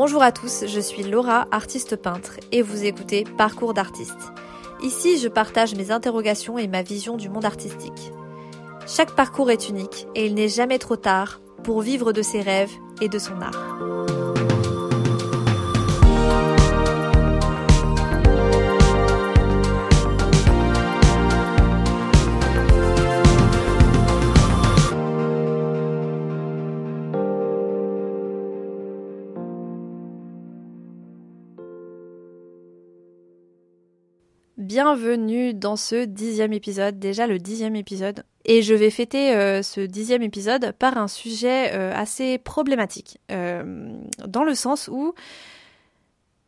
Bonjour à tous, je suis Laura, artiste peintre, et vous écoutez Parcours d'artiste. Ici, je partage mes interrogations et ma vision du monde artistique. Chaque parcours est unique et il n'est jamais trop tard pour vivre de ses rêves et de son art. Bienvenue dans ce dixième épisode, déjà le dixième épisode. Et je vais fêter euh, ce dixième épisode par un sujet euh, assez problématique, euh, dans le sens où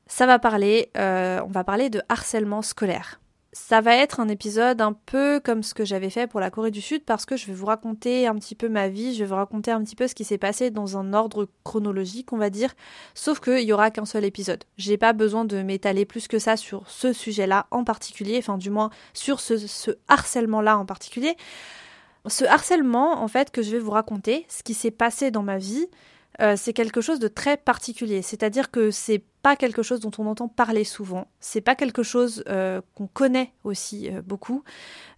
ça va parler, on va parler de harcèlement scolaire. Ça va être un épisode un peu comme ce que j'avais fait pour la Corée du Sud parce que je vais vous raconter un petit peu ma vie, je vais vous raconter un petit peu ce qui s'est passé dans un ordre chronologique, on va dire, sauf qu'il y aura qu'un seul épisode. J'ai pas besoin de m'étaler plus que ça sur ce sujet-là en particulier, enfin du moins sur ce, ce harcèlement-là en particulier. Ce harcèlement, en fait, que je vais vous raconter, ce qui s'est passé dans ma vie, euh, c'est quelque chose de très particulier. C'est-à-dire que c'est pas quelque chose dont on entend parler souvent. C'est pas quelque chose euh, qu'on connaît aussi euh, beaucoup.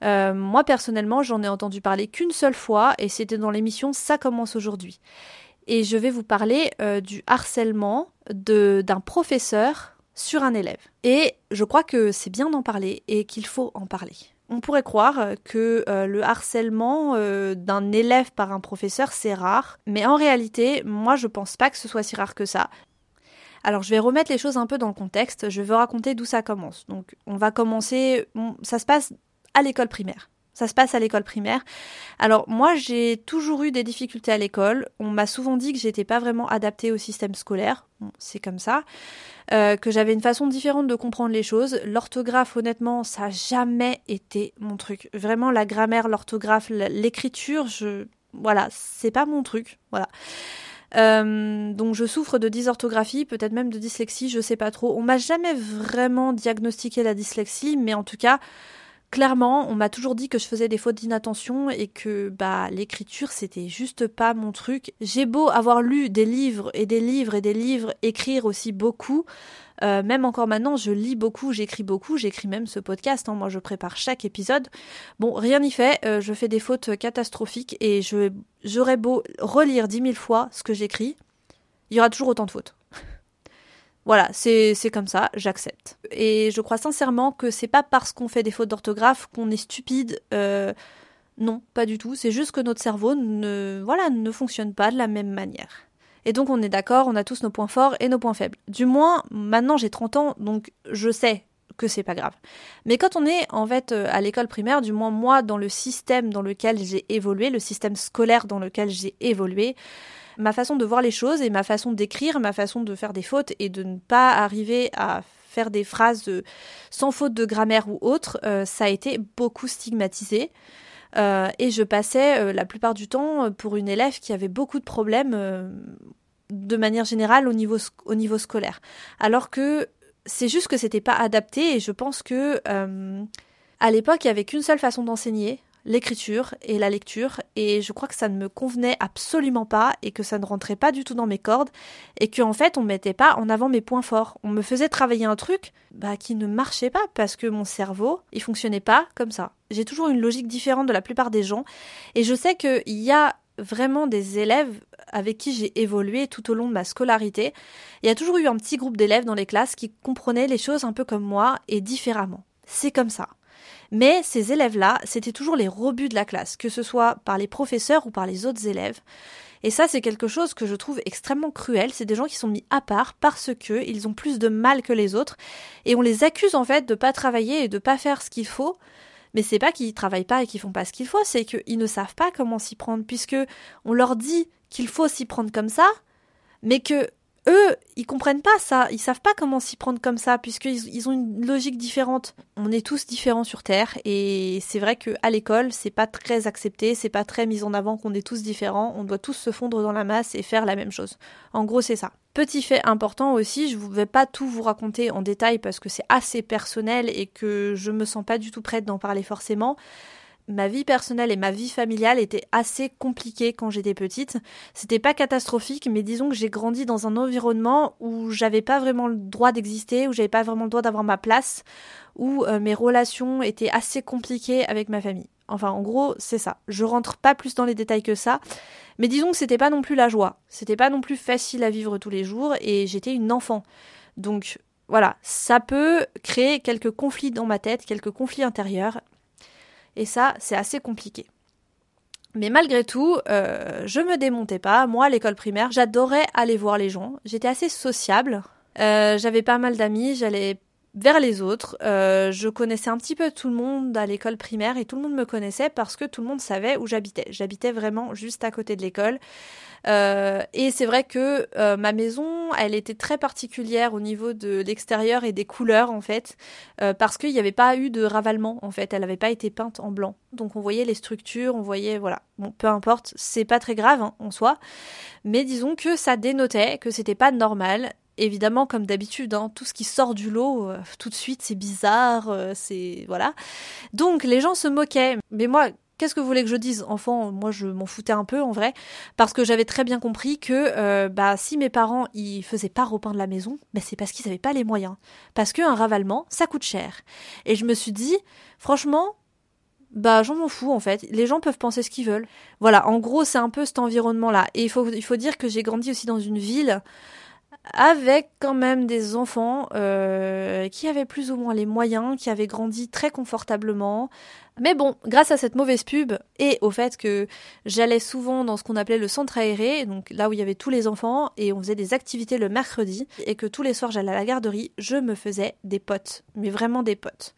moi personnellement, j'en ai entendu parler qu'une seule fois et c'était dans l'émission Ça commence aujourd'hui. Et je vais vous parler du harcèlement d'un professeur sur un élève. Et je crois que c'est bien d'en parler et qu'il faut en parler on pourrait croire que euh, le harcèlement euh, d'un élève par un professeur, c'est rare. Mais en réalité, moi, je pense pas que ce soit si rare que ça. Alors, je vais remettre les choses un peu dans le contexte. Je vais raconter d'où ça commence. Donc, on va commencer. ça se passe à l'école primaire. Ça se passe à l'école primaire. Alors moi j'ai toujours eu des difficultés à l'école. On m'a souvent dit que j'étais pas vraiment adaptée au système scolaire. c'est comme ça. Euh, que j'avais une façon différente de comprendre les choses. L'orthographe, honnêtement, ça n'a jamais été mon truc. Vraiment, la grammaire, l'orthographe, l'écriture, je, voilà, c'est pas mon truc. Voilà. Euh, donc je souffre de dysorthographie, peut-être même de dyslexie, je sais pas trop. On m'a jamais vraiment diagnostiqué la dyslexie, mais en tout cas, clairement, on m'a toujours dit que je faisais des fautes d'inattention et que bah l'écriture c'était juste pas mon truc. J'ai beau avoir lu des livres et des livres et des livres, écrire aussi beaucoup. Euh, même encore maintenant, je lis beaucoup, j'écris beaucoup, j'écris même ce podcast. Hein. moi, je prépare chaque épisode. Bon, rien n'y fait. Euh, je fais des fautes catastrophiques et je j'aurais beau relire dix mille fois ce que j'écris, il y aura toujours autant de fautes. Voilà, c'est comme ça, j'accepte. Et je crois sincèrement que c'est pas parce qu'on fait des fautes d'orthographe qu'on est stupide. Euh, non, pas du tout. C'est juste que notre cerveau ne, voilà, ne fonctionne pas de la même manière. Et donc on est d'accord, on a tous nos points forts et nos points faibles. Du moins, maintenant j'ai 30 ans, donc je sais que c'est pas grave. Mais quand on est en fait euh, à l'école primaire, du moins moi dans le système dans lequel j'ai évolué, le système scolaire dans lequel j'ai évolué, ma façon de voir les choses et ma façon d'écrire, ma façon de faire des fautes et de ne pas arriver à faire des phrases sans faute de grammaire ou autre, euh, ça a été beaucoup stigmatisé. Euh, et je passais euh, la plupart du temps pour une élève qui avait beaucoup de problèmes de manière générale au niveau, au niveau scolaire. Alors que c'est juste que c'était pas adapté et je pense que à l'époque il y avait qu'une seule façon d'enseigner l'écriture et la lecture et je crois que ça ne me convenait absolument pas et que ça ne rentrait pas du tout dans mes cordes et qu'en en fait on mettait pas en avant mes points forts. On me faisait travailler un truc bah, qui ne marchait pas parce que mon cerveau il fonctionnait pas comme ça. J'ai toujours une logique différente de la plupart des gens et je sais qu'il y a vraiment des élèves avec qui j'ai évolué tout au long de ma scolarité. Il y a toujours eu un petit groupe d'élèves dans les classes qui comprenaient les choses un peu comme moi et différemment. C'est comme ça. Mais ces élèves-là, c'était toujours les rebuts de la classe, que ce soit par les professeurs ou par les autres élèves. Et ça, c'est quelque chose que je trouve extrêmement cruel. C'est des gens qui sont mis à part parce que ils ont plus de mal que les autres. Et on les accuse, en fait, de pas travailler et de pas faire ce qu'il faut. Mais c'est pas qu'ils travaillent pas et qu'ils font pas ce qu'il faut, c'est qu'ils ne savent pas comment s'y prendre, puisque on leur dit qu'il faut s'y prendre comme ça, mais que eux, ils comprennent pas ça, ils savent pas comment s'y prendre comme ça, puisqu'ils ils ont une logique différente. On est tous différents sur Terre, et c'est vrai qu'à l'école, c'est pas très accepté, c'est pas très mis en avant qu'on est tous différents, on doit tous se fondre dans la masse et faire la même chose. En gros, c'est ça. Petit fait important aussi, je ne vais pas tout vous raconter en détail parce que c'est assez personnel et que je me sens pas du tout prête d'en parler forcément. Ma vie personnelle et ma vie familiale étaient assez compliquées quand j'étais petite. C'était pas catastrophique, mais disons que j'ai grandi dans un environnement où j'avais pas vraiment le droit d'exister, où j'avais pas vraiment le droit d'avoir ma place, où euh, mes relations étaient assez compliquées avec ma famille. Enfin, en gros, c'est ça. Je rentre pas plus dans les détails que ça, mais disons que c'était pas non plus la joie. C'était pas non plus facile à vivre tous les jours, et j'étais une enfant. Donc, voilà, ça peut créer quelques conflits dans ma tête, quelques conflits intérieurs, et ça, c'est assez compliqué. Mais malgré tout, euh, je me démontais pas. Moi, à l'école primaire, j'adorais aller voir les gens. J'étais assez sociable. Euh, j'avais pas mal d'amis. J'allais vers les autres. Euh, je connaissais un petit peu tout le monde à l'école primaire et tout le monde me connaissait parce que tout le monde savait où j'habitais. J'habitais vraiment juste à côté de l'école. Euh, et c'est vrai que euh, ma maison, elle était très particulière au niveau de l'extérieur et des couleurs en fait, euh, parce qu'il n'y avait pas eu de ravalement en fait, elle n'avait pas été peinte en blanc. Donc on voyait les structures, on voyait voilà. Bon, peu importe, c'est pas très grave hein, en soi, mais disons que ça dénotait que c'était pas normal évidemment, comme d'habitude, hein, tout ce qui sort du lot, tout de suite, c'est bizarre, c'est voilà. Donc les gens se moquaient. Mais moi, Qu'est-ce que vous voulez que je dise? Enfant, moi je m'en foutais un peu en vrai, parce que j'avais très bien compris que euh, bah, si mes parents ils faisaient pas repeindre la maison, c'est parce qu'ils n'avaient pas les moyens. Parce qu'un ravalement, ça coûte cher. Et je me suis dit, franchement, bah j'en m'en fous en fait. Les gens peuvent penser ce qu'ils veulent. Voilà, en gros c'est un peu cet environnement-là. Et il faut dire que j'ai grandi aussi dans une ville avec quand même des enfants euh, qui avaient plus ou moins les moyens, qui avaient grandi très confortablement. Mais bon, grâce à cette mauvaise pub et au fait que j'allais souvent dans ce qu'on appelait le centre aéré, donc là où il y avait tous les enfants, et on faisait des activités le mercredi, et que tous les soirs j'allais à la garderie, je me faisais des potes, mais vraiment des potes.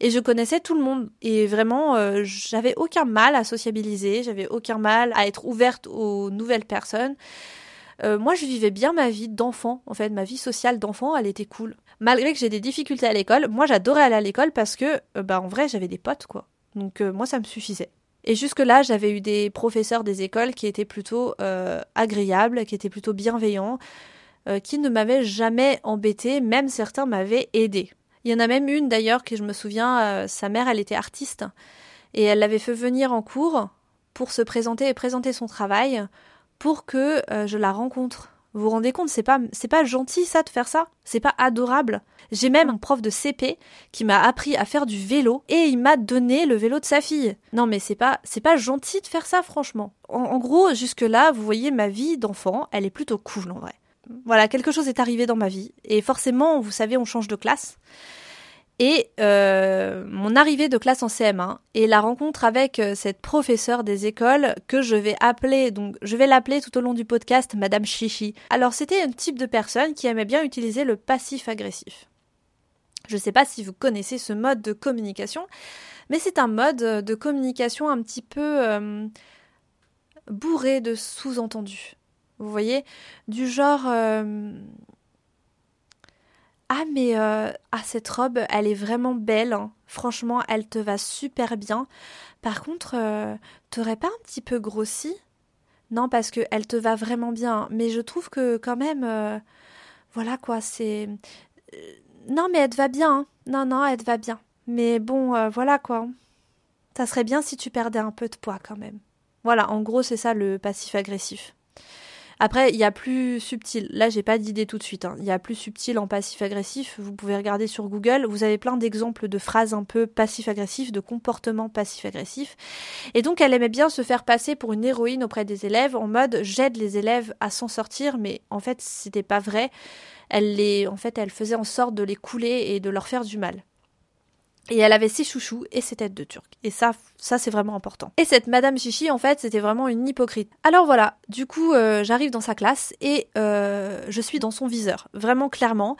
Et je connaissais tout le monde. Et vraiment, euh, j'avais aucun mal à sociabiliser, j'avais aucun mal à être ouverte aux nouvelles personnes. Euh, moi, je vivais bien ma vie d'enfant, en fait, ma vie sociale d'enfant, elle était cool. Malgré que j'ai des difficultés à l'école, moi, j'adorais aller à l'école parce que, euh, bah, en vrai, j'avais des potes, quoi. Donc, euh, moi, ça me suffisait. Et jusque-là, j'avais eu des professeurs des écoles qui étaient plutôt agréables, qui étaient plutôt bienveillants, qui ne m'avaient jamais embêté, même certains m'avaient aidé. Il y en a même une d'ailleurs que je me souviens, sa mère, elle était artiste, et elle l'avait fait venir en cours pour se présenter et présenter son travail pour que euh, je la rencontre. Vous vous rendez compte, c'est pas c'est pas gentil ça de faire ça, c'est pas adorable. J'ai même un prof de CP qui m'a appris à faire du vélo et il m'a donné le vélo de sa fille. Non mais c'est pas c'est pas gentil de faire ça franchement. En, gros, jusque là, vous voyez ma vie d'enfant, elle est plutôt cool en vrai. Voilà, quelque chose est arrivé dans ma vie et forcément, vous savez, on change de classe et euh, mon arrivée de classe en CM1 et la rencontre avec euh, cette professeure des écoles que je vais appeler, donc je vais l'appeler tout au long du podcast Madame Chichi. Alors c'était un type de personne qui aimait bien utiliser le passif agressif. Je ne sais pas si vous connaissez ce mode de communication, mais c'est un mode de communication un petit peu euh, bourré de sous-entendus. Vous voyez, du genre ah mais euh, ah cette robe elle est vraiment belle hein. franchement elle te va super bien. Par contre euh, t'aurais pas un petit peu grossi? Non parce que elle te va vraiment bien mais je trouve que quand même euh, voilà quoi c'est non mais elle te va bien hein. non non elle te va bien. Mais bon voilà quoi ça serait bien si tu perdais un peu de poids quand même. Voilà en gros c'est ça le passif agressif après, il y a plus subtil. Là, j'ai pas d'idée tout de suite. Hein. Il y a plus subtil en passif-agressif. Vous pouvez regarder sur Google. Vous avez plein d'exemples de phrases un peu passif-agressif, de comportements passif-agressif. Et donc, elle aimait bien se faire passer pour une héroïne auprès des élèves en mode j'aide les élèves à s'en sortir, mais en fait, c'était pas vrai. Elle les, en fait, elle faisait en sorte de les couler et de leur faire du mal. Et elle avait ses chouchous et ses têtes de turc. Et ça, ça c'est vraiment important. Et cette Madame Chichi, en fait, c'était vraiment une hypocrite. Alors voilà, du coup, euh, j'arrive dans sa classe et euh, je suis dans son viseur, vraiment clairement.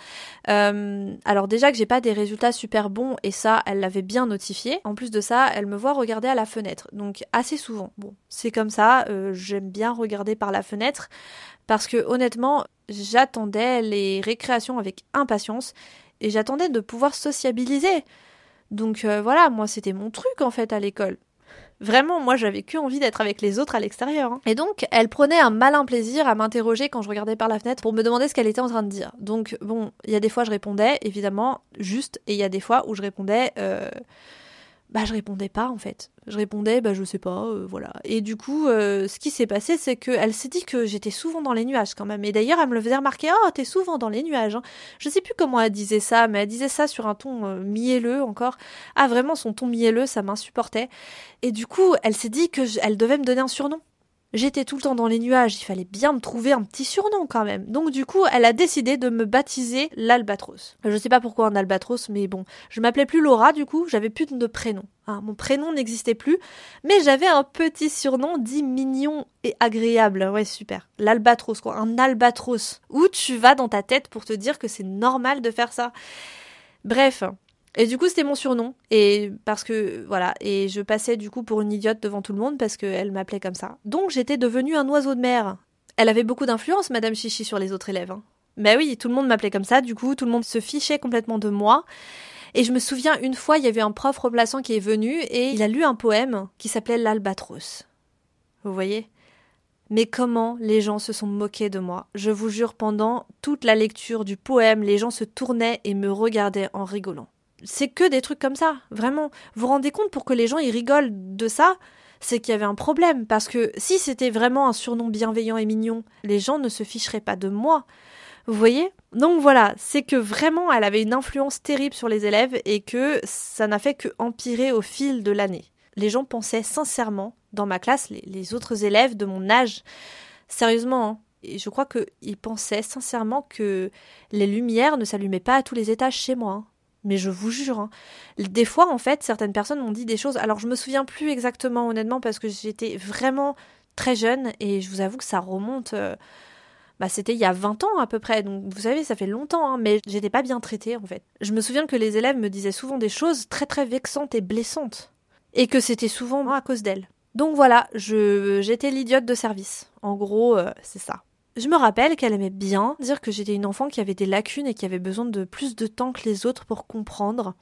Euh, alors déjà que j'ai pas des résultats super bons et ça, elle l'avait bien notifié. En plus de ça, elle me voit regarder à la fenêtre, donc assez souvent. Bon, c'est comme ça. J'aime bien regarder par la fenêtre parce que honnêtement, j'attendais les récréations avec impatience et j'attendais de pouvoir sociabiliser. Donc euh, voilà, moi c'était mon truc en fait à l'école. Vraiment, moi j'avais que envie d'être avec les autres à l'extérieur. Hein. Et donc, elle prenait un malin plaisir à m'interroger quand je regardais par la fenêtre pour me demander ce qu'elle était en train de dire. Donc bon, il y a des fois je répondais évidemment juste, et il y a des fois où je répondais euh, bah je répondais pas en fait. Je répondais bah je sais pas, euh, voilà. Et du coup, euh, ce qui s'est passé, c'est qu'elle s'est dit que j'étais souvent dans les nuages quand même. Et d'ailleurs, elle me le faisait remarquer, oh t'es souvent dans les nuages. Hein. Je sais plus comment elle disait ça, mais elle disait ça sur un ton euh, mielleux encore. Ah vraiment, son ton mielleux, ça m'insupportait. Et du coup, elle s'est dit que elle devait me donner un surnom. J'étais tout le temps dans les nuages, il fallait bien me trouver un petit surnom quand même. Donc du coup, elle a décidé de me baptiser l'albatros. Je sais pas pourquoi un albatros, mais bon, je m'appelais plus Laura du coup, j'avais plus de prénom. Hein, mon prénom n'existait plus, mais j'avais un petit surnom dit mignon et agréable. Ouais, super. L'albatros quoi, un albatros. Où tu vas dans ta tête pour te dire que c'est normal de faire ça? Bref, et du coup, c'était mon surnom. Et parce que, voilà. Et je passais du coup pour une idiote devant tout le monde parce qu'elle m'appelait comme ça. Donc, j'étais devenue un oiseau de mer. Elle avait beaucoup d'influence, Madame Chichi, sur les autres élèves. Hein. Ben oui, tout le monde m'appelait comme ça. Du coup, tout le monde se fichait complètement de moi. Et je me souviens, une fois, il y avait un prof remplaçant qui est venu et il a lu un poème qui s'appelait L'Albatros. Vous voyez? Mais comment les gens se sont moqués de moi? Je vous jure, pendant toute la lecture du poème, les gens se tournaient et me regardaient en rigolant c'est que des trucs comme ça, vraiment. Vous vous rendez compte pour que les gens ils rigolent de ça, c'est qu'il y avait un problème parce que si c'était vraiment un surnom bienveillant et mignon, les gens ne se ficheraient pas de moi. Vous voyez? Donc voilà, c'est que vraiment elle avait une influence terrible sur les élèves et que ça n'a fait que empirer au fil de l'année. Les gens pensaient sincèrement, dans ma classe, les, autres élèves de mon âge, sérieusement, hein, et je crois qu'ils pensaient sincèrement que les lumières ne s'allumaient pas à tous les étages chez moi. Hein. Mais je vous jure, hein. des fois en fait, certaines personnes m'ont dit des choses. Alors je me souviens plus exactement honnêtement parce que j'étais vraiment très jeune et je vous avoue que ça remonte. Euh, bah, c'était il y a 20 ans à peu près, donc vous savez, ça fait longtemps, hein, mais j'étais pas bien traitée en fait. Je me souviens que les élèves me disaient souvent des choses très très vexantes et blessantes, et que c'était souvent à cause d'elles. Donc voilà, j'étais l'idiote de service. En gros, euh, c'est ça. Je me rappelle qu'elle aimait bien dire que j'étais une enfant qui avait des lacunes et qui avait besoin de plus de temps que les autres pour comprendre.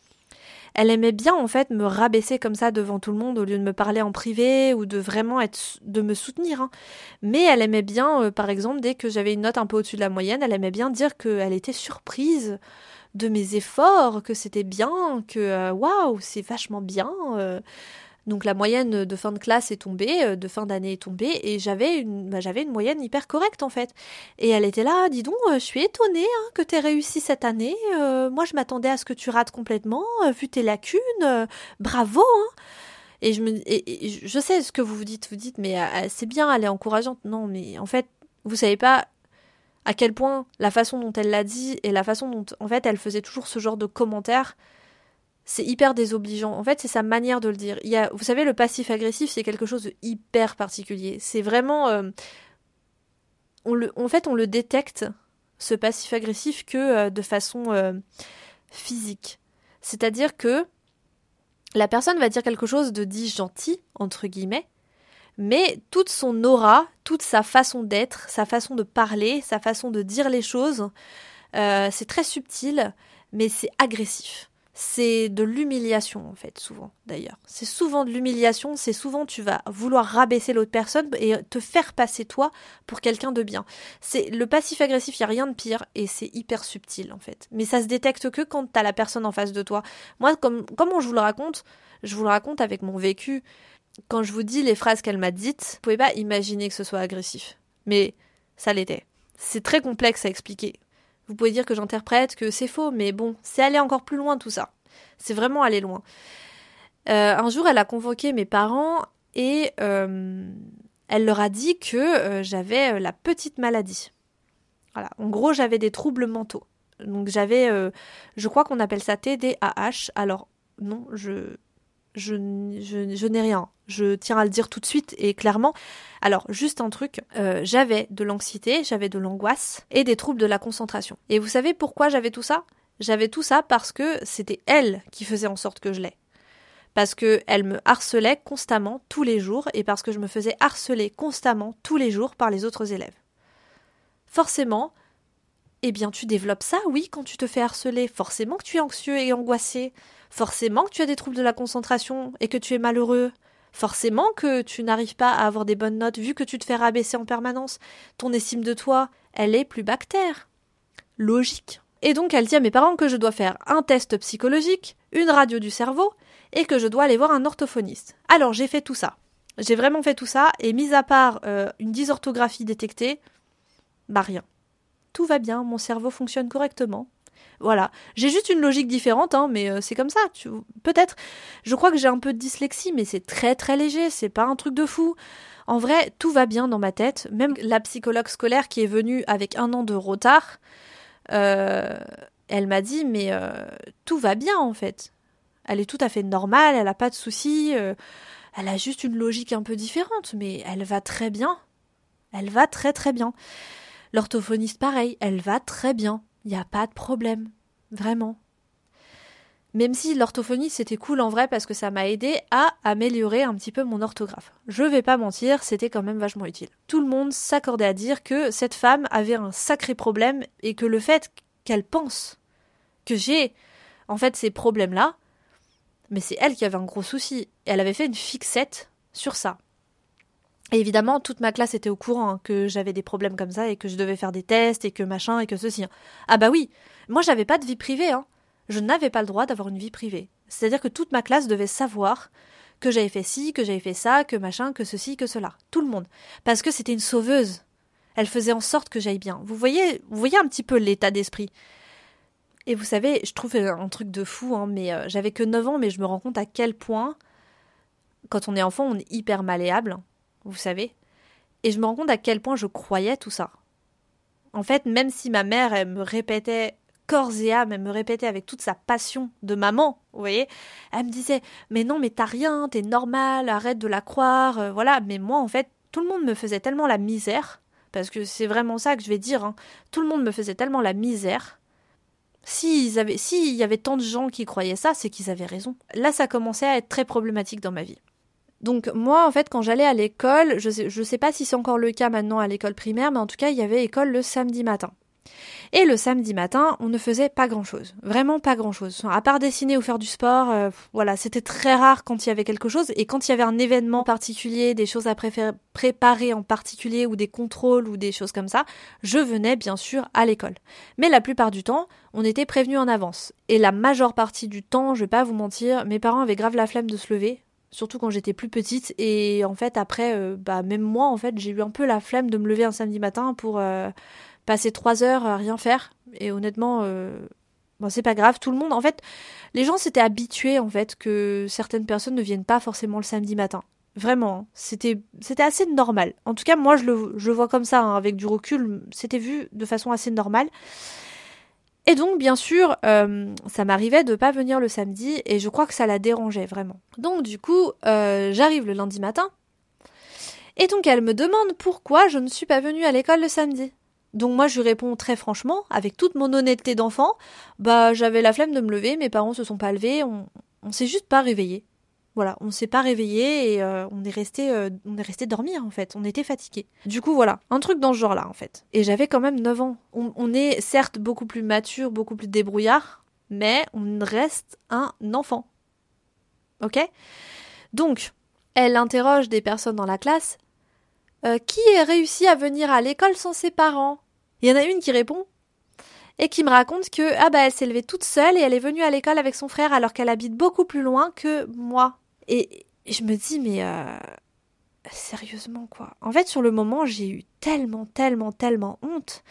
Elle aimait bien en fait me rabaisser comme ça devant tout le monde au lieu de me parler en privé ou de vraiment être de me soutenir. Hein. Mais elle aimait bien, euh, par exemple, dès que j'avais une note un peu au-dessus de la moyenne, elle aimait bien dire qu'elle était surprise de mes efforts, que c'était bien, que euh, waouh, c'est vachement bien. Euh. Donc la moyenne de fin de classe est tombée, euh, de fin d'année est tombée, et j'avais une, bah, j'avais une moyenne hyper correcte en fait. Et elle était là, dis donc, euh, je suis étonnée hein, que t'aies réussi cette année. Euh, moi, je m'attendais à ce que tu rates complètement, vu tes lacunes. bravo. Hein. Et je me, je sais ce que vous vous dites, vous dites, mais c'est bien, elle est encourageante. Non, mais en fait, vous savez pas à quel point la façon dont elle l'a dit et la façon dont, en fait, elle faisait toujours ce genre de commentaires c'est hyper désobligeant. En fait, c'est sa manière de le dire. Il y a, vous savez, le passif agressif, c'est quelque chose de hyper particulier. C'est vraiment, euh, on le, en fait, on le détecte ce passif agressif que euh, de façon euh, physique. C'est-à-dire que la personne va dire quelque chose de dit gentil entre guillemets, mais toute son aura, toute sa façon d'être, sa façon de parler, sa façon de dire les choses, c'est très subtil, mais c'est agressif c'est de l'humiliation en fait souvent d'ailleurs. C'est souvent de l'humiliation c'est souvent tu vas vouloir rabaisser l'autre personne et te faire passer toi pour quelqu'un de bien. C'est le passif agressif il y a rien de pire et c'est hyper subtil en fait. Mais ça se détecte que quand t'as la personne en face de toi. Moi comme comment je vous le raconte je vous le raconte avec mon vécu. Quand je vous dis les phrases qu'elle m'a dites vous pouvez pas imaginer que ce soit agressif. Mais ça l'était. C'est très complexe à expliquer vous pouvez dire que j'interprète, que c'est faux, mais bon, c'est aller encore plus loin tout ça. C'est vraiment aller loin. Euh, un jour, elle a convoqué mes parents et euh, elle leur a dit que euh, j'avais la petite maladie. Voilà. En gros, j'avais des troubles mentaux. Donc j'avais, je crois qu'on appelle ça TDAH. Alors non, je je, n'ai rien. Je tiens à le dire tout de suite et clairement. Alors, juste un truc, euh, j'avais de l'anxiété, j'avais de l'angoisse et des troubles de la concentration. Et vous savez pourquoi j'avais tout ça? J'avais tout ça parce que c'était elle qui faisait en sorte que je l'ai. Parce que elle me harcelait constamment tous les jours et parce que je me faisais harceler constamment tous les jours par les autres élèves. Forcément, eh bien tu développes ça, oui, quand tu te fais harceler. Forcément que tu es anxieux et angoissé forcément que tu as des troubles de la concentration et que tu es malheureux. Forcément que tu n'arrives pas à avoir des bonnes notes vu que tu te fais rabaisser en permanence. Ton estime de toi, elle est plus bactère. Logique. Et donc elle dit à mes parents que je dois faire un test psychologique, une radio du cerveau et que je dois aller voir un orthophoniste. Alors j'ai fait tout ça. J'ai vraiment fait tout ça, et mis à part euh, une dysorthographie détectée, bah rien. Tout va bien, mon cerveau fonctionne correctement. Voilà, j'ai juste une logique différente, hein, mais euh, c'est comme ça. Peut-être, je crois que j'ai un peu de dyslexie, mais c'est très très léger, c'est pas un truc de fou. En vrai, tout va bien dans ma tête. Même la psychologue scolaire qui est venue avec un an de retard, euh, elle m'a dit, mais tout va bien en fait. Elle est tout à fait normale, elle n'a pas de soucis. Elle a juste une logique un peu différente, mais elle va très bien. Elle va très très bien. L'orthophoniste, pareil, elle va très bien. Il n'y a pas de problème. Vraiment. Même si l'orthophoniste c'était cool en vrai parce que ça m'a aidé à améliorer un petit peu mon orthographe. Je vais pas mentir, c'était quand même vachement utile. Tout le monde s'accordait à dire que cette femme avait un sacré problème et que le fait qu'elle pense que j'ai en fait ces problèmes-là, mais c'est elle qui avait un gros souci. Elle avait fait une fixette sur ça. Et évidemment, toute ma classe était au courant hein, que j'avais des problèmes comme ça et que je devais faire des tests et que machin et que ceci. Hein. Ah bah oui, moi j'avais pas de vie privée. Hein. Je n'avais pas le droit d'avoir une vie privée. C'est-à-dire que toute ma classe devait savoir que j'avais fait ci, que j'avais fait ça, que machin, que ceci, que cela. Tout le monde. Parce que c'était une sauveuse. Elle faisait en sorte que j'aille bien. Vous voyez, vous voyez un petit peu l'état d'esprit. Et vous savez, je trouve un truc de fou, hein, mais euh, j'avais que 9 ans, mais je me rends compte à quel point, quand on est enfant, on est hyper malléable, vous savez. Et je me rends compte à quel point je croyais tout ça. En fait, même si ma mère, elle me répétait corps et âme, elle me répétait avec toute sa passion de maman, vous voyez, elle me disait Mais non, mais t'as rien, t'es normal, arrête de la croire, euh, voilà. Mais moi, en fait, tout le monde me faisait tellement la misère, parce que c'est vraiment ça que je vais dire, hein, tout le monde me faisait tellement la misère s'il s'il y avait tant de gens qui croyaient ça, c'est qu'ils avaient raison. Là, ça commençait à être très problématique dans ma vie. Donc moi, en fait, quand j'allais à l'école, je je sais pas si c'est encore le cas maintenant à l'école primaire, mais en tout cas, il y avait école le samedi matin. Et le samedi matin, on ne faisait pas grand-chose, vraiment pas grand-chose. À part dessiner ou faire du sport, euh, voilà, c'était très rare quand il y avait quelque chose. Et quand il y avait un événement particulier, des choses à préparer en particulier, ou des contrôles ou des choses comme ça, je venais bien sûr à l'école. Mais la plupart du temps, on était prévenus en avance. Et la majeure partie du temps, je vais pas vous mentir, mes parents avaient grave la flemme de se lever, surtout quand j'étais plus petite et en fait après euh, bah même moi en fait j'ai eu un peu la flemme de me lever un samedi matin pour euh, passer trois heures à rien faire. Et honnêtement, euh, c'est pas grave. Tout le monde, en fait, les gens s'étaient habitués en fait que certaines personnes ne viennent pas forcément le samedi matin. Vraiment, hein. c'était c'était assez normal. En tout cas, moi je le, je vois comme ça, hein, avec du recul, c'était vu de façon assez normale. Et donc, bien sûr, euh, ça m'arrivait de pas venir le samedi, et je crois que ça la dérangeait vraiment. Donc, du coup, euh, j'arrive le lundi matin, et donc elle me demande pourquoi je ne suis pas venue à l'école le samedi. Donc moi je lui réponds très franchement, avec toute mon honnêteté d'enfant, bah j'avais la flemme de me lever, mes parents se sont pas levés, on, on s'est juste pas réveillé. Voilà, on s'est pas réveillé et euh, on est resté euh, on est resté dormir en fait, on était fatigué. Du coup voilà, un truc dans ce genre-là en fait. Et j'avais quand même 9 ans. On, est certes beaucoup plus mature, beaucoup plus débrouillard, mais on reste un enfant. OK? Donc, elle interroge des personnes dans la classe euh, qui a réussi à venir à l'école sans ses parents? Il y en a une qui répond et qui me raconte que ah bah elle s'est levée toute seule et elle est venue à l'école avec son frère alors qu'elle habite beaucoup plus loin que moi. Et je me dis mais euh, sérieusement quoi. En fait sur le moment j'ai eu tellement tellement tellement honte.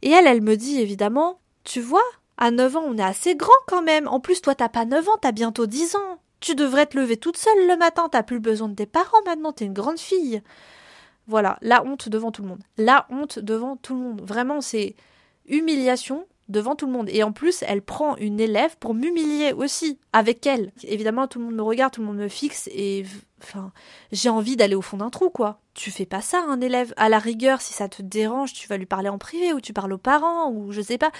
Et elle elle me dit évidemment tu vois à 9 ans on est assez grand quand même. En plus toi t'as pas 9 ans t'as bientôt 10 ans. Tu devrais te lever toute seule le matin, t'as plus besoin de tes parents maintenant, t'es une grande fille. Voilà, la honte devant tout le monde. La honte devant tout le monde. Vraiment, c'est humiliation devant tout le monde. Et en plus, elle prend une élève pour m'humilier aussi avec elle. Évidemment, tout le monde me regarde, tout le monde me fixe et enfin, j'ai envie d'aller au fond d'un trou quoi. Tu fais pas ça un élève à la rigueur si ça te dérange, tu vas lui parler en privé ou tu parles aux parents ou je sais pas.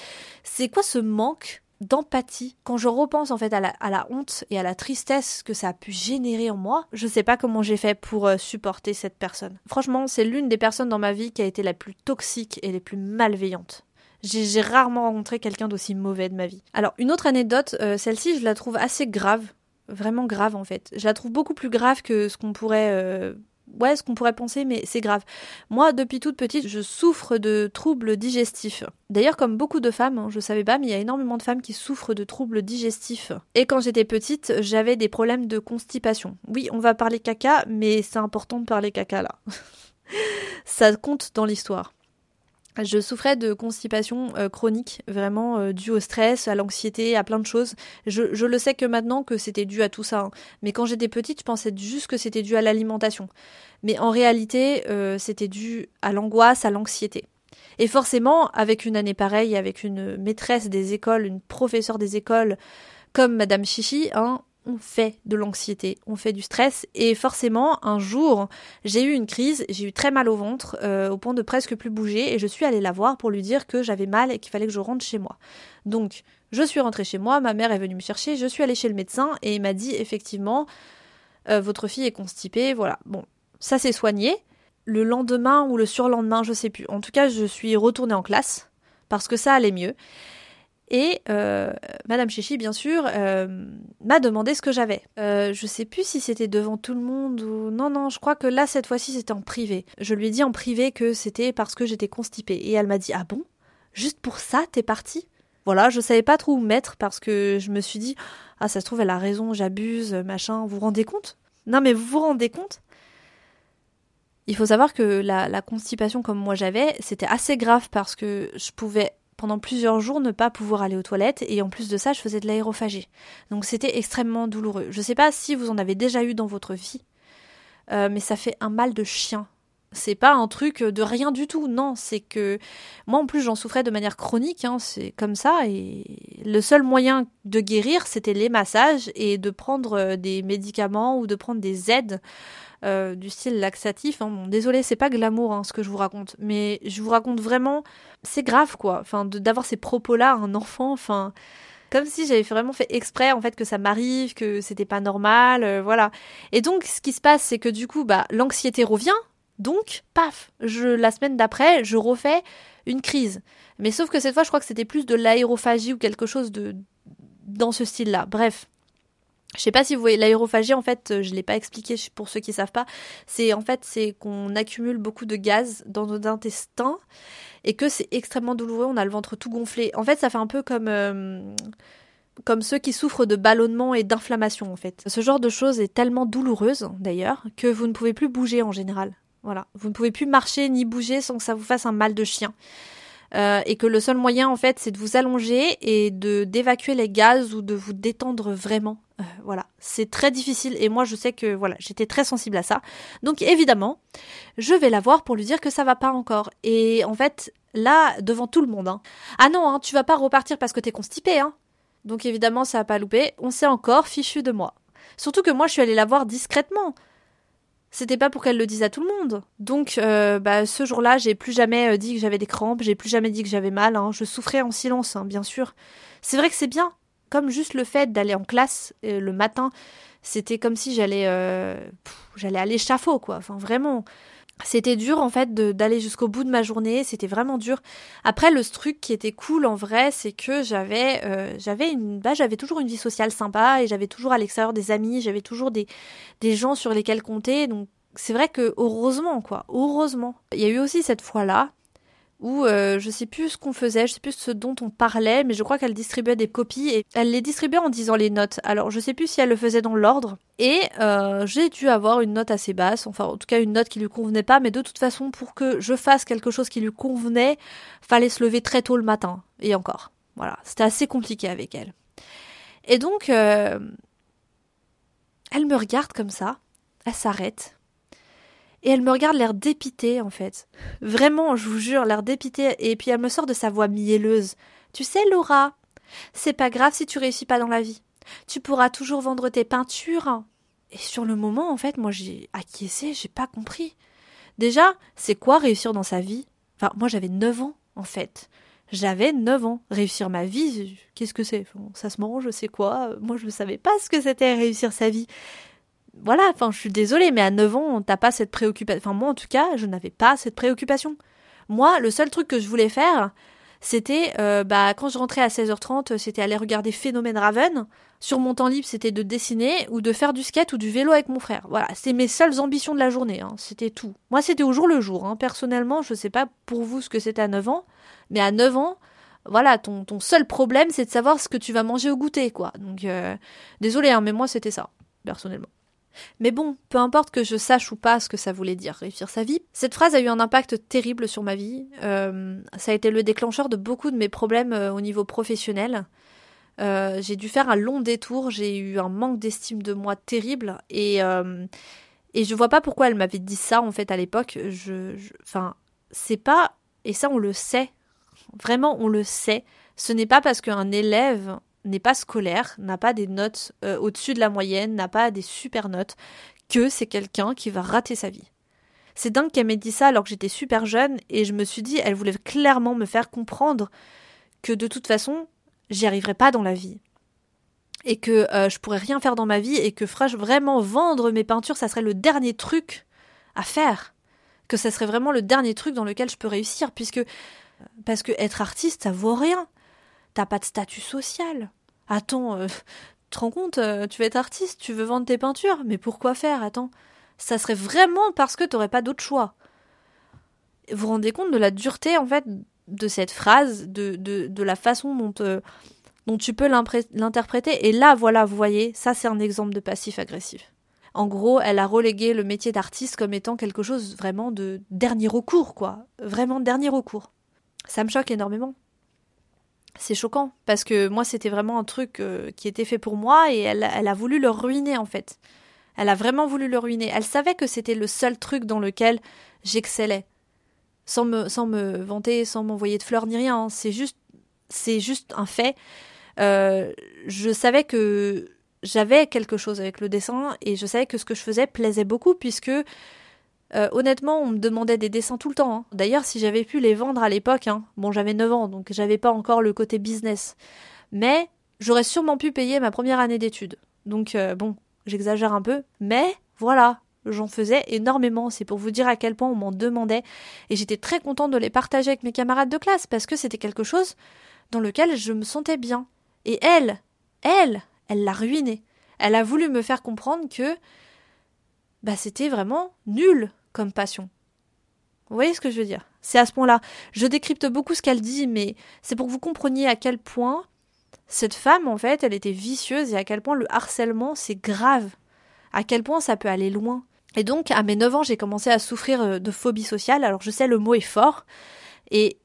C'est quoi ce manque d'empathie? Quand je repense en fait à la, honte et à la tristesse que ça a pu générer en moi, je sais pas comment j'ai fait pour euh, supporter cette personne. Franchement, c'est l'une des personnes dans ma vie qui a été la plus toxique et les plus malveillantes. J'ai rarement rencontré quelqu'un d'aussi mauvais de ma vie. Alors, une autre anecdote, euh, celle-ci, je la trouve assez grave. Vraiment grave, en fait. Je la trouve beaucoup plus grave que ce qu'on pourrait euh, ouais, ce qu'on pourrait penser, mais c'est grave. Moi, depuis toute petite, je souffre de troubles digestifs. D'ailleurs, comme beaucoup de femmes, hein, je savais pas, mais il y a énormément de femmes qui souffrent de troubles digestifs. Et quand j'étais petite, j'avais des problèmes de constipation. Oui, on va parler caca, mais c'est important de parler caca là. Ça compte dans l'histoire. Je souffrais de constipation euh, chronique, vraiment euh, due au stress, à l'anxiété, à plein de choses. Je, le sais que maintenant que c'était dû à tout ça. Hein. Mais quand j'étais petite, je pensais juste que c'était dû à l'alimentation. Mais en réalité, euh, c'était dû à l'angoisse, à l'anxiété. Et forcément, avec une année pareille, avec une maîtresse des écoles, une professeure des écoles comme Madame Chichi, hein, on fait de l'anxiété, on fait du stress. Et forcément, un jour, j'ai eu une crise, j'ai eu très mal au ventre, euh, au point de presque plus bouger, et je suis allée la voir pour lui dire que j'avais mal et qu'il fallait que je rentre chez moi. Donc, je suis rentrée chez moi, ma mère est venue me chercher, je suis allée chez le médecin, et il m'a dit effectivement, euh, votre fille est constipée, voilà. Bon, ça s'est soigné. Le lendemain ou le surlendemain, je sais plus. En tout cas, je suis retournée en classe, parce que ça allait mieux. Et euh, Madame Chichi, bien sûr, euh, m'a demandé ce que j'avais. Euh, je sais plus si c'était devant tout le monde ou non, non. Je crois que là cette fois-ci c'était en privé. Je lui ai dit en privé que c'était parce que j'étais constipée et elle m'a dit ah bon, juste pour ça t'es partie? Voilà, je savais pas trop où mettre parce que je me suis dit ah ça se trouve elle a raison, j'abuse, machin. Vous vous rendez compte? Non mais vous vous rendez compte? Il faut savoir que la, la constipation comme moi j'avais, c'était assez grave parce que je pouvais pendant plusieurs jours ne pas pouvoir aller aux toilettes et en plus de ça je faisais de l'aérophagie. Donc c'était extrêmement douloureux. Je ne sais pas si vous en avez déjà eu dans votre vie, euh, mais ça fait un mal de chien. C'est pas un truc de rien du tout, non, c'est que moi en plus j'en souffrais de manière chronique, hein, c'est comme ça, et le seul moyen de guérir c'était les massages et de prendre euh, des médicaments ou de prendre des aides euh, du style laxatif. Hein. désolé, c'est pas glamour hein, ce que je vous raconte, mais je vous raconte vraiment, c'est grave quoi. Enfin, d'avoir ces propos-là, un enfant, enfin, comme si j'avais vraiment fait exprès en fait que ça m'arrive, que c'était pas normal, euh, voilà. Et donc, ce qui se passe, c'est que du coup, bah, l'anxiété revient. Donc, paf, je, la semaine d'après, je refais une crise. Mais sauf que cette fois, je crois que c'était plus de l'aérophagie ou quelque chose de dans ce style-là. Bref, je sais pas si vous voyez l'aérophagie en fait, euh, je l'ai pas expliqué pour ceux qui savent pas. C'est en fait c'est qu'on accumule beaucoup de gaz dans nos intestins et que c'est extrêmement douloureux. On a le ventre tout gonflé. En fait, ça fait un peu comme euh, comme ceux qui souffrent de ballonnement et d'inflammation en fait. Ce genre de choses est tellement douloureuse d'ailleurs que vous ne pouvez plus bouger en général. Voilà, vous ne pouvez plus marcher ni bouger sans que ça vous fasse un mal de chien. Euh, et que le seul moyen en fait c'est de vous allonger et de d'évacuer les gaz ou de vous détendre vraiment. Euh, voilà, c'est très difficile et moi je sais que voilà j'étais très sensible à ça. Donc évidemment, je vais la voir pour lui dire que ça va pas encore. Et en fait là devant tout le monde, hein. ah non, hein, tu vas pas repartir parce que t'es constipé, hein. Donc évidemment ça a pas loupé. On s'est encore fichu de moi. Surtout que moi je suis allée la voir discrètement c'était pas pour qu'elle le dise à tout le monde. Donc, euh, bah, ce jour-là, j'ai plus jamais euh, dit que j'avais des crampes, j'ai plus jamais dit que j'avais mal. Hein. Je souffrais en silence, hein, bien sûr. C'est vrai que c'est bien, comme juste le fait d'aller en classe euh, le matin, c'était comme si j'allais, j'allais à l'échafaud, quoi. Enfin, vraiment. C'était dur en fait d'aller jusqu'au bout de ma journée, c'était vraiment dur. Après le truc qui était cool en vrai, c'est que j'avais euh, j'avais une bah, j'avais toujours une vie sociale sympa et j'avais toujours à l'extérieur des amis, j'avais toujours des des gens sur lesquels compter. Donc c'est vrai que heureusement quoi, heureusement. Il y a eu aussi cette fois-là où euh, je sais plus ce qu'on faisait, je sais plus ce dont on parlait, mais je crois qu'elle distribuait des copies et elle les distribuait en disant les notes. Alors je sais plus si elle le faisait dans l'ordre. Et euh, j'ai dû avoir une note assez basse, enfin en tout cas une note qui lui convenait pas, mais de toute façon pour que je fasse quelque chose qui lui convenait, fallait se lever très tôt le matin. Et encore. Voilà, c'était assez compliqué avec elle. Et donc, euh, elle me regarde comme ça, elle s'arrête, et elle me regarde l'air dépité en fait. Vraiment, je vous jure, l'air dépité. Et puis elle me sort de sa voix mielleuse. Tu sais, Laura, c'est pas grave si tu réussis pas dans la vie. Tu pourras toujours vendre tes peintures. Et sur le moment, en fait, moi j'ai acquiescé, j'ai pas compris. Déjà, c'est quoi réussir dans sa vie? Enfin, moi j'avais 9 ans, en fait. J'avais 9 ans. Réussir ma vie, qu'est-ce que c'est? Ça se mange, c'est quoi? Moi je ne savais pas ce que c'était réussir sa vie voilà, enfin, je suis désolée, mais à 9 ans, t'as pas cette préoccupation. Enfin, moi, en tout cas, je n'avais pas cette préoccupation. Moi, le seul truc que je voulais faire, c'était euh, bah, quand je rentrais à 16h30, c'était aller regarder Phénomène Raven. Sur mon temps libre, c'était de dessiner ou de faire du skate ou du vélo avec mon frère. Voilà, c'est mes seules ambitions de la journée. Hein. C'était tout. Moi, c'était au jour le jour. Hein. Personnellement, je sais pas pour vous ce que c'était à 9 ans, mais à 9 ans, voilà, ton, ton seul problème, c'est de savoir ce que tu vas manger au goûter, quoi. Donc, euh, désolé, hein, mais moi, c'était ça, personnellement. Mais bon, peu importe que je sache ou pas ce que ça voulait dire réussir sa vie, cette phrase a eu un impact terrible sur ma vie. Euh, ça a été le déclencheur de beaucoup de mes problèmes euh, au niveau professionnel. Euh, j'ai dû faire un long détour, j'ai eu un manque d'estime de moi terrible et et je vois pas pourquoi elle m'avait dit ça en fait à l'époque. Je, enfin, c'est pas et ça on le sait, vraiment on le sait. Ce n'est pas parce qu'un élève n'est pas scolaire, n'a pas des notes euh, au-dessus de la moyenne, n'a pas des super notes, que c'est quelqu'un qui va rater sa vie. C'est dingue qu'elle m'ait dit ça alors que j'étais super jeune et je me suis dit, elle voulait clairement me faire comprendre que de toute façon, j'y arriverais pas dans la vie. Et que euh, je pourrais rien faire dans ma vie et que vraiment vendre mes peintures, ça serait le dernier truc à faire. Que ça serait vraiment le dernier truc dans lequel je peux réussir puisque parce que être artiste, ça vaut rien. T'as pas de statut social. Attends, euh, tu te rends compte, euh, tu veux être artiste, tu veux vendre tes peintures, mais pourquoi faire Attends, ça serait vraiment parce que t'aurais pas d'autre choix. Vous vous rendez compte de la dureté, en fait, de cette phrase, de, de, la façon dont, euh, dont tu peux l'interpréter. Et là, voilà, vous voyez, ça c'est un exemple de passif agressif. En gros, elle a relégué le métier d'artiste comme étant quelque chose vraiment de dernier recours, quoi. Vraiment dernier recours. Ça me choque énormément c'est choquant parce que moi c'était vraiment un truc euh, qui était fait pour moi et elle, elle, a voulu le ruiner en fait. Elle a vraiment voulu le ruiner. Elle savait que c'était le seul truc dans lequel j'excellais. Sans me, sans me vanter, sans m'envoyer de fleurs ni rien. Hein. C'est juste, c'est juste un fait. Euh, je savais que j'avais quelque chose avec le dessin et je savais que ce que je faisais plaisait beaucoup puisque euh, honnêtement, on me demandait des dessins tout le temps. Hein. D'ailleurs, si j'avais pu les vendre à l'époque, hein, bon, j'avais 9 ans, donc j'avais pas encore le côté business. Mais j'aurais sûrement pu payer ma première année d'études. Donc, euh, bon, j'exagère un peu, mais voilà, j'en faisais énormément. C'est pour vous dire à quel point on m'en demandait. Et j'étais très contente de les partager avec mes camarades de classe parce que c'était quelque chose dans lequel je me sentais bien. Et elle, elle, elle l'a ruiné. Elle a voulu me faire comprendre que bah c'était vraiment nul comme passion. Vous voyez ce que je veux dire? C'est à ce point-là. Je décrypte beaucoup ce qu'elle dit, mais c'est pour que vous compreniez à quel point cette femme, en fait, elle était vicieuse et à quel point le harcèlement, c'est grave. À quel point ça peut aller loin. Et donc, à mes 9 ans, j'ai commencé à souffrir euh, de phobie sociale. Alors, je sais, le mot est fort. Et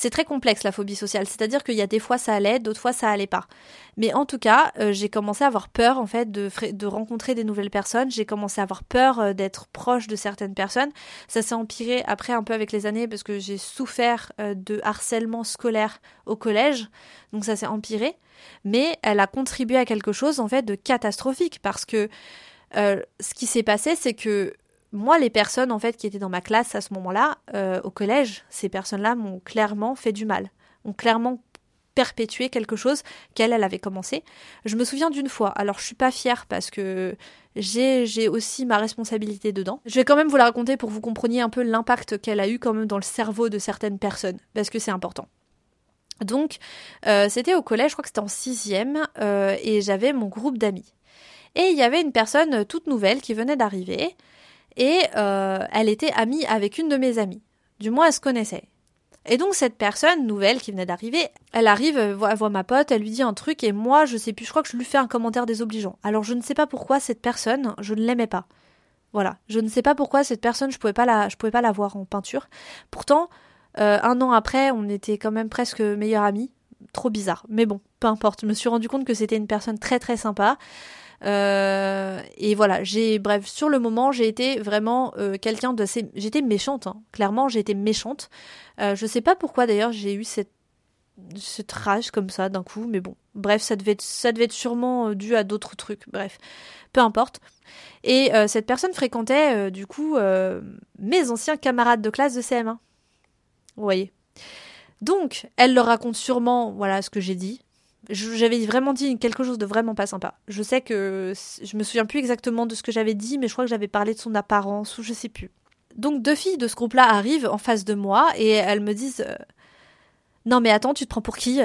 c'est très complexe la phobie sociale, c'est-à-dire qu'il y a des fois ça allait, d'autres fois ça allait pas. Mais en tout cas, euh, j'ai commencé à avoir peur en fait de, rencontrer des nouvelles personnes, j'ai commencé à avoir peur euh, d'être proche de certaines personnes. Ça s'est empiré après un peu avec les années parce que j'ai souffert euh, de harcèlement scolaire au collège, donc ça s'est empiré. Mais elle a contribué à quelque chose en fait de catastrophique parce que ce qui s'est passé, c'est que moi, les personnes en fait qui étaient dans ma classe à ce moment-là, euh, au collège, ces personnes-là m'ont clairement fait du mal, ont clairement perpétué quelque chose qu'elle, elle avait commencé. Je me souviens d'une fois, alors je suis pas fière parce que j'ai aussi ma responsabilité dedans. Je vais quand même vous la raconter pour que vous compreniez un peu l'impact qu'elle a eu quand même dans le cerveau de certaines personnes, parce que c'est important. Donc, euh, c'était au collège, je crois que c'était en sixième, euh, et j'avais mon groupe d'amis. Et il y avait une personne toute nouvelle qui venait d'arriver, et euh, elle était amie avec une de mes amies. Du moins, elle se connaissait. Et donc cette personne nouvelle qui venait d'arriver, elle arrive, elle voit, ma pote, elle lui dit un truc et moi je sais plus, je crois que je lui fais un commentaire désobligeant. Alors je ne sais pas pourquoi cette personne, je ne l'aimais pas. Voilà, je ne sais pas pourquoi cette personne, je pouvais pas la, je pouvais pas la voir en peinture. Pourtant, euh, un an après, on était quand même presque meilleurs amis. Trop bizarre, mais bon, peu importe. Je me suis rendu compte que c'était une personne très très sympa. Euh, et voilà, j'ai bref sur le moment j'ai été vraiment euh, quelqu'un de assez, j'étais méchante, hein. clairement j'ai été méchante. Euh, je sais pas pourquoi d'ailleurs j'ai eu cette ce rage comme ça d'un coup, mais bon, bref, ça devait être, ça devait être sûrement dû à d'autres trucs, bref, peu importe. Et cette personne fréquentait du coup mes anciens camarades de classe de CM1. Vous voyez. Donc, elle leur raconte sûrement, voilà ce que j'ai dit, j'avais vraiment dit quelque chose de vraiment pas sympa. Je sais que je me souviens plus exactement de ce que j'avais dit, mais je crois que j'avais parlé de son apparence ou je sais plus. Donc deux filles de ce groupe-là arrivent en face de moi et elles me disent euh, Non mais attends, tu te prends pour qui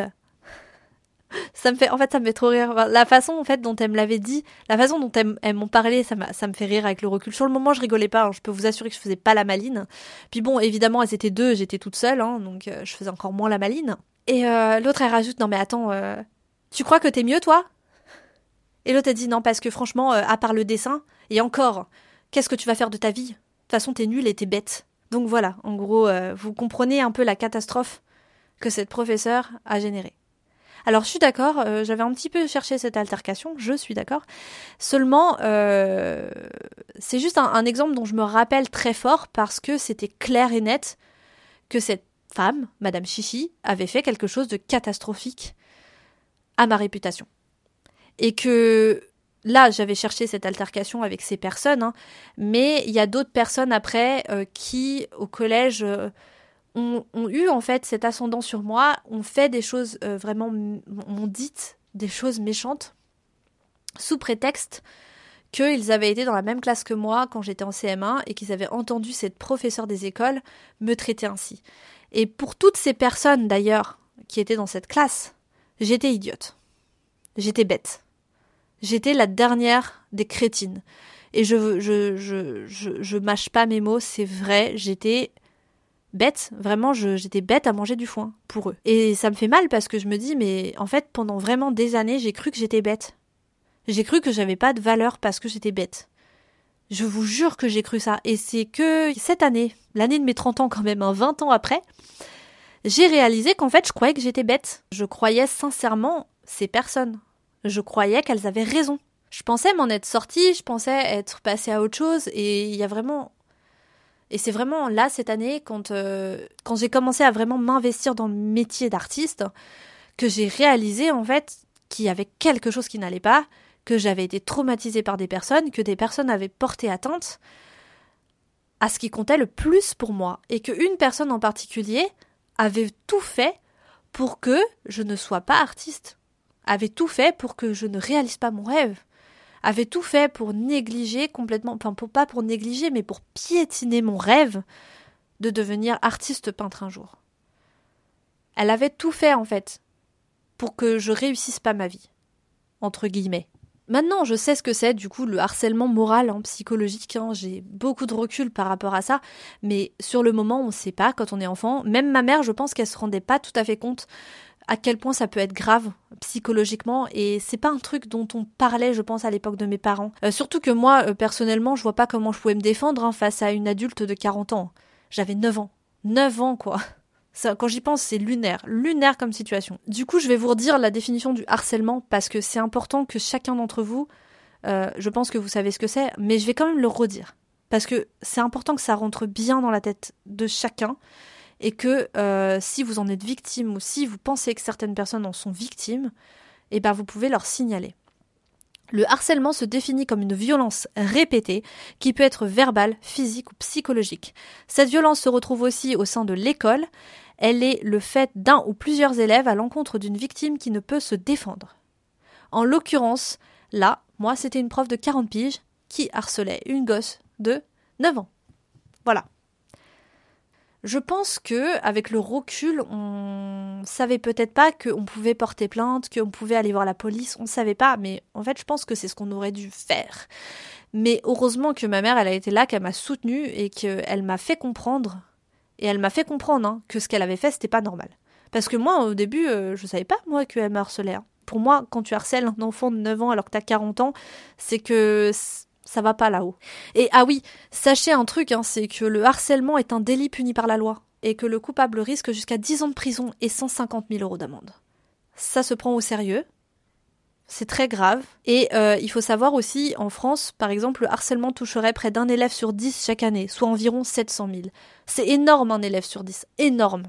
ça me fait en fait ça me fait trop rire la façon en fait dont elle me l'avait dit la façon dont elles, m'ont parlé ça, me fait rire avec le recul sur le moment je rigolais pas hein. je peux vous assurer que je faisais pas la maline puis bon évidemment elles étaient deux j'étais toute seule hein, donc euh, je faisais encore moins la maline et euh, l'autre elle rajoute non mais attends euh, tu crois que t'es mieux toi? Et l'autre elle dit non parce que franchement à part le dessin et encore qu'est-ce que tu vas faire de ta vie? De toute façon t'es nulle et t'es bête. Donc voilà en gros vous comprenez un peu la catastrophe que cette professeure a générée. Alors je suis d'accord, euh, j'avais un petit peu cherché cette altercation, je suis d'accord. Seulement, euh, c'est juste un, exemple dont je me rappelle très fort parce que c'était clair et net que cette femme, Madame Chichi, avait fait quelque chose de catastrophique à ma réputation. Et que là, j'avais cherché cette altercation avec ces personnes, hein, mais il y a d'autres personnes après euh, qui, au collège, ont, eu en fait cet ascendant sur moi, ont fait des choses euh, vraiment, ont dit des choses méchantes sous prétexte qu'ils avaient été dans la même classe que moi quand j'étais en CM1 et qu'ils avaient entendu cette professeure des écoles me traiter ainsi. Et pour toutes ces personnes d'ailleurs qui étaient dans cette classe, j'étais idiote. J'étais bête. J'étais la dernière des crétines. Et je, je, je, je, je mâche pas mes mots, c'est vrai, j'étais bête, vraiment j'étais bête à manger du foin pour eux. Et ça me fait mal parce que je me dis mais en fait pendant vraiment des années j'ai cru que j'étais bête. J'ai cru que j'avais pas de valeur parce que j'étais bête. Je vous jure que j'ai cru ça. Et c'est que cette année, l'année de mes 30 ans quand même, un 20 ans après, j'ai réalisé qu'en fait je croyais que j'étais bête. Je croyais sincèrement ces personnes. Je croyais qu'elles avaient raison. Je pensais m'en être sortie, je pensais être passée à autre chose, et il y a vraiment et c'est vraiment là, cette année, quand, euh, quand j'ai commencé à vraiment m'investir dans le métier d'artiste, que j'ai réalisé en fait qu'il y avait quelque chose qui n'allait pas, que j'avais été traumatisée par des personnes, que des personnes avaient porté atteinte à ce qui comptait le plus pour moi, et qu'une personne en particulier avait tout fait pour que je ne sois pas artiste, avait tout fait pour que je ne réalise pas mon rêve, avait tout fait pour négliger complètement, enfin pas pour négliger, mais pour piétiner mon rêve de devenir artiste peintre un jour. Elle avait tout fait en fait pour que je réussisse pas ma vie, entre guillemets. Maintenant, je sais ce que c'est, du coup, le harcèlement moral, en hein, psychologique. Hein, J'ai beaucoup de recul par rapport à ça, mais sur le moment, on ne sait pas quand on est enfant. Même ma mère, je pense qu'elle se rendait pas tout à fait compte à quel point ça peut être grave psychologiquement et c'est pas un truc dont on parlait je pense à l'époque de mes parents. Euh, surtout que moi euh, personnellement je vois pas comment je pouvais me défendre hein, face à une adulte de 40 ans. J'avais 9 ans. 9 ans quoi. Quand j'y pense, c'est lunaire, lunaire comme situation. Du coup, je vais vous redire la définition du harcèlement parce que c'est important que chacun d'entre vous, euh, je pense que vous savez ce que c'est, mais je vais quand même le redire parce que c'est important que ça rentre bien dans la tête de chacun et que euh, si vous en êtes victime ou si vous pensez que certaines personnes en sont victimes, eh ben vous pouvez leur signaler. Le harcèlement se définit comme une violence répétée qui peut être verbale, physique ou psychologique. Cette violence se retrouve aussi au sein de l'école. Elle est le fait d'un ou plusieurs élèves à l'encontre d'une victime qui ne peut se défendre. En l'occurrence, là, moi, c'était une prof de 40 piges qui harcelait une gosse de 9 ans. Voilà. Je pense que avec le recul, on savait peut-être pas qu'on pouvait porter plainte, qu'on pouvait aller voir la police, on savait pas, mais en fait, je pense que c'est ce qu'on aurait dû faire. Mais heureusement que ma mère, elle a été là, qu'elle m'a soutenue et qu'elle m'a fait comprendre, et elle m'a fait comprendre hein, que ce qu'elle avait fait, c'était pas normal. Parce que moi, au début, euh, je savais pas, moi, qu'elle me harcelait. Hein. Pour moi, quand tu harcèles un enfant de 9 ans alors que tu as 40 ans, c'est que ça va pas là-haut. Et ah oui, sachez un truc, hein, c'est que le harcèlement est un délit puni par la loi, et que le coupable risque jusqu'à 10 ans de prison et 150 000 euros d'amende. Ça se prend au sérieux, c'est très grave, et euh, il faut savoir aussi, en France, par exemple, le harcèlement toucherait près d'un élève sur 10 chaque année, soit environ 700 000. C'est énorme un élève sur 10, énorme.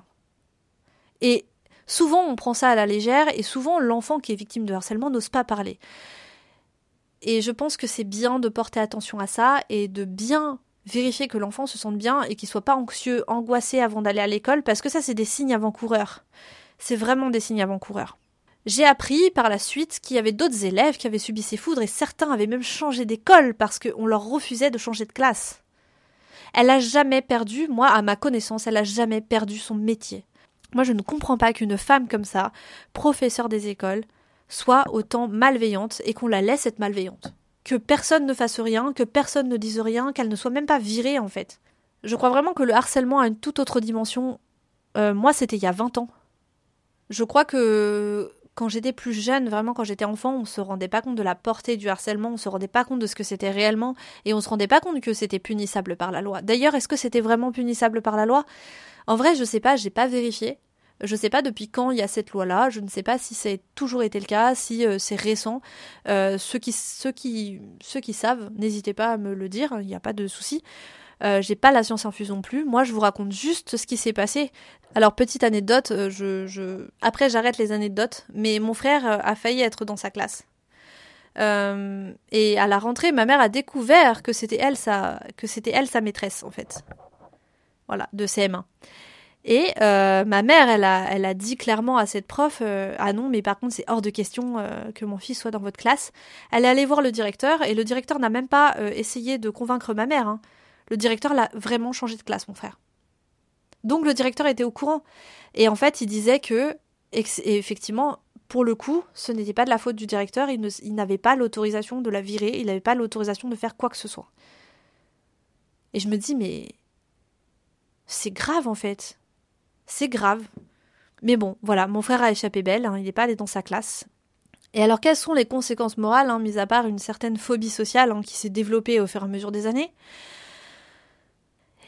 Et souvent on prend ça à la légère, et souvent l'enfant qui est victime de harcèlement n'ose pas parler. Et je pense que c'est bien de porter attention à ça et de bien vérifier que l'enfant se sente bien et qu'il soit pas anxieux, angoissé avant d'aller à l'école, parce que ça, c'est des signes avant-coureurs. C'est vraiment des signes avant-coureurs. J'ai appris par la suite qu'il y avait d'autres élèves qui avaient subi ces foudres et certains avaient même changé d'école parce qu'on leur refusait de changer de classe. Elle a jamais perdu, moi, à ma connaissance, elle a jamais perdu son métier. Moi, je ne comprends pas qu'une femme comme ça, professeure des écoles, soit autant malveillante et qu'on la laisse être malveillante. Que personne ne fasse rien, que personne ne dise rien, qu'elle ne soit même pas virée en fait. Je crois vraiment que le harcèlement a une toute autre dimension. Euh, moi, c'était il y a 20 ans. Je crois que quand j'étais plus jeune, vraiment quand j'étais enfant, on se rendait pas compte de la portée du harcèlement, on se rendait pas compte de ce que c'était réellement, et on se rendait pas compte que c'était punissable par la loi. D'ailleurs, est-ce que c'était vraiment punissable par la loi? En vrai, je sais pas, j'ai pas vérifié. Je sais pas depuis quand il y a cette loi-là. Je ne sais pas si c'est toujours été le cas, si euh, c'est récent. Euh, ceux qui ceux qui savent, n'hésitez pas à me le dire. Il n'y a pas de souci. Euh, j'ai pas la science infuse non plus. Moi, je vous raconte juste ce qui s'est passé. Alors, petite anecdote, euh, après j'arrête les anecdotes, mais mon frère a failli être dans sa classe. et à la rentrée, ma mère a découvert que c'était elle sa, que c'était elle sa maîtresse en fait. Voilà, de CM1. Et ma mère, elle a, dit clairement à cette prof, ah non, mais par contre c'est hors de question que mon fils soit dans votre classe. Elle est allée voir le directeur et le directeur n'a même pas essayé de convaincre ma mère. Hein. Le directeur l'a vraiment changé de classe, mon frère. Donc le directeur était au courant. Et en fait, il disait que, effectivement, pour le coup, ce n'était pas de la faute du directeur, il n'avait pas l'autorisation de la virer, il n'avait pas l'autorisation de faire quoi que ce soit. Et je me dis, mais c'est grave en fait. C'est grave. Mais bon, voilà, mon frère a échappé belle, hein, il n'est pas allé dans sa classe. Et alors, quelles sont les conséquences morales, hein, mis à part une certaine phobie sociale hein, qui s'est développée au fur et à mesure des années?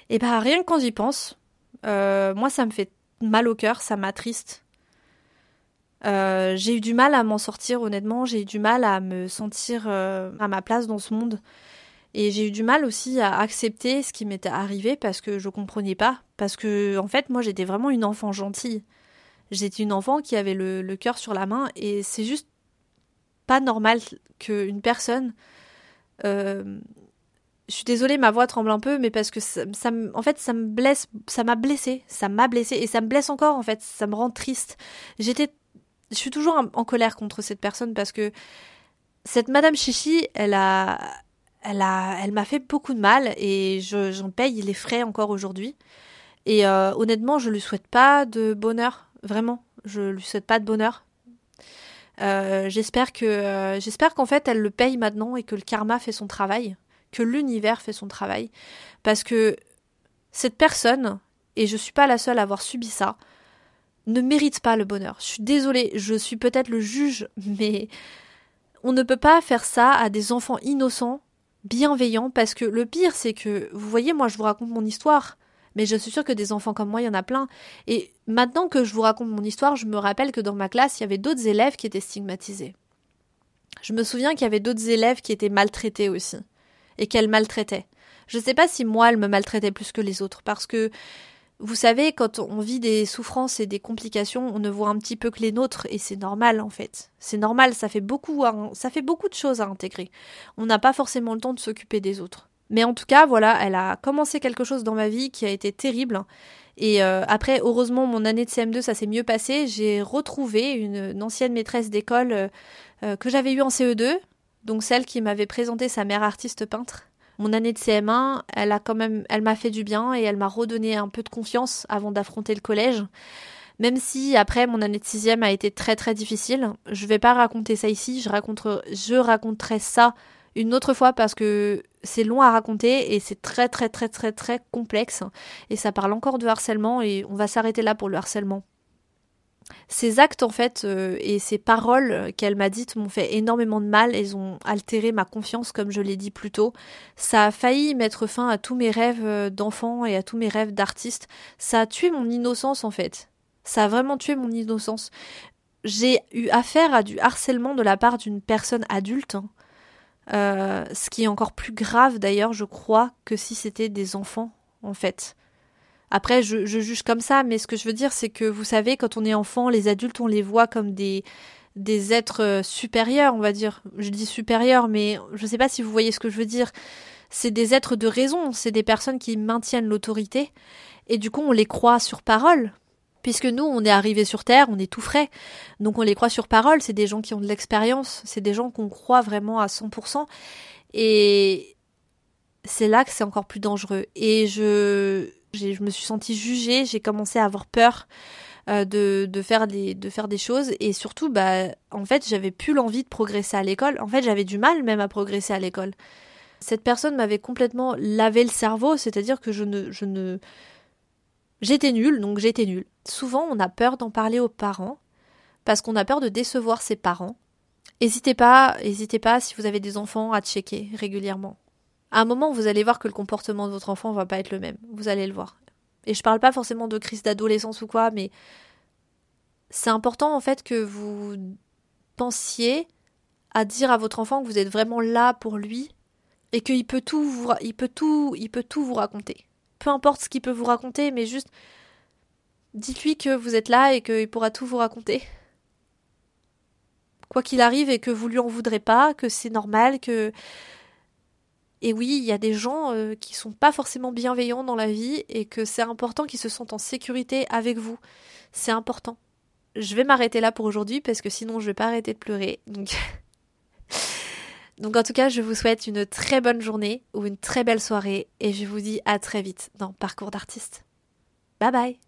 Et bah rien que quand j'y pense, euh, moi ça me fait mal au cœur, ça m'attriste. Euh, j'ai eu du mal à m'en sortir honnêtement, j'ai eu du mal à me sentir euh, à ma place dans ce monde. Et j'ai eu du mal aussi à accepter ce qui m'était arrivé parce que je comprenais pas. Parce que, en fait, moi, j'étais vraiment une enfant gentille. J'étais une enfant qui avait le, cœur sur la main et c'est juste pas normal qu'une personne euh, je suis désolée, ma voix tremble un peu, mais parce que ça, en fait, ça me blesse, ça m'a blessé, ça m'a blessé et ça me blesse encore en fait, ça me rend triste. J'étais, je suis toujours en, colère contre cette personne parce que cette Madame Chichi, elle a, elle m'a fait beaucoup de mal et j'en paye les frais encore aujourd'hui. Et euh, honnêtement, je lui souhaite pas de bonheur, vraiment, je lui souhaite pas de bonheur. Euh, j'espère que, euh, j'espère qu'en fait, elle le paye maintenant et que le karma fait son travail que l'univers fait son travail. Parce que cette personne, et je suis pas la seule à avoir subi ça, ne mérite pas le bonheur. Je suis désolée, je suis peut-être le juge, mais on ne peut pas faire ça à des enfants innocents, bienveillants, parce que le pire, c'est que, vous voyez, moi, je vous raconte mon histoire, mais je suis sûre que des enfants comme moi, il y en a plein. Et maintenant que je vous raconte mon histoire, je me rappelle que dans ma classe, il y avait d'autres élèves qui étaient stigmatisés. Je me souviens qu'il y avait d'autres élèves qui étaient maltraités aussi et qu'elle maltraitait. Je ne sais pas si moi elle me maltraitait plus que les autres parce que vous savez, quand on vit des souffrances et des complications, on ne voit un petit peu que les nôtres et c'est normal en fait. C'est normal, ça fait beaucoup, ça fait beaucoup de choses à intégrer. On n'a pas forcément le temps de s'occuper des autres. Mais en tout cas, voilà, elle a commencé quelque chose dans ma vie qui a été terrible. Et euh, après, heureusement, mon année de CM2, ça s'est mieux passé. J'ai retrouvé une, ancienne maîtresse d'école euh, euh, que j'avais eue en CE2, donc celle qui m'avait présenté sa mère artiste peintre. Mon année de CM1, elle a quand même, elle m'a fait du bien et elle m'a redonné un peu de confiance avant d'affronter le collège. Même si après mon année de sixième a été très très difficile, je vais pas raconter ça ici, je raconterai, je raconterai ça une autre fois parce que c'est long à raconter et c'est très très très très très complexe et ça parle encore de harcèlement et on va s'arrêter là pour le harcèlement ces actes en fait euh, et ces paroles qu'elle m'a dites m'ont fait énormément de mal, elles ont altéré ma confiance comme je l'ai dit plus tôt. Ça a failli mettre fin à tous mes rêves euh, d'enfant et à tous mes rêves d'artiste. Ça a tué mon innocence en fait. Ça a vraiment tué mon innocence. J'ai eu affaire à du harcèlement de la part d'une personne adulte. Hein. Euh, ce qui est encore plus grave d'ailleurs, je crois, que si c'était des enfants en fait. Après, je, juge comme ça, mais ce que je veux dire, c'est que vous savez, quand on est enfant, les adultes, on les voit comme des, des êtres euh, supérieurs, on va dire. Je dis supérieurs, mais je ne sais pas si vous voyez ce que je veux dire. C'est des êtres de raison, c'est des personnes qui maintiennent l'autorité, et du coup, on les croit sur parole. Puisque nous, on est arrivés sur Terre, on est tout frais. Donc on les croit sur parole, c'est des gens qui ont de l'expérience, c'est des gens qu'on croit vraiment à 100%. Et c'est là que c'est encore plus dangereux. Et je, je me suis sentie jugée, j'ai commencé à avoir peur. euh, de, de, faire des, de faire des choses. Et surtout, bah, en fait, j'avais plus l'envie de progresser à l'école. En fait, j'avais du mal même à progresser à l'école. Cette personne m'avait complètement lavé le cerveau, c'est-à-dire que je ne, je ne, j'étais nulle, donc j'étais nulle. Souvent, on a peur d'en parler aux parents parce qu'on a peur de décevoir ses parents. N'hésitez pas, n'hésitez pas si vous avez des enfants à checker régulièrement. À un moment, vous allez voir que le comportement de votre enfant va pas être le même. Vous allez le voir. Et je parle pas forcément de crise d'adolescence ou quoi, mais c'est important en fait que vous pensiez à dire à votre enfant que vous êtes vraiment là pour lui et qu'il peut tout vous, il peut tout, il peut tout vous raconter. Peu importe ce qu'il peut vous raconter, mais juste dites-lui que vous êtes là et qu'il pourra tout vous raconter. Quoi qu'il arrive et que vous lui en voudrez pas, que c'est normal, que et oui, il y a des gens euh, qui sont pas forcément bienveillants dans la vie et que c'est important qu'ils se sentent en sécurité avec vous. C'est important. Je vais m'arrêter là pour aujourd'hui parce que sinon je vais pas arrêter de pleurer. Donc Donc en tout cas, je vous souhaite une très bonne journée ou une très belle soirée et je vous dis à très vite dans Parcours d'artiste. Bye bye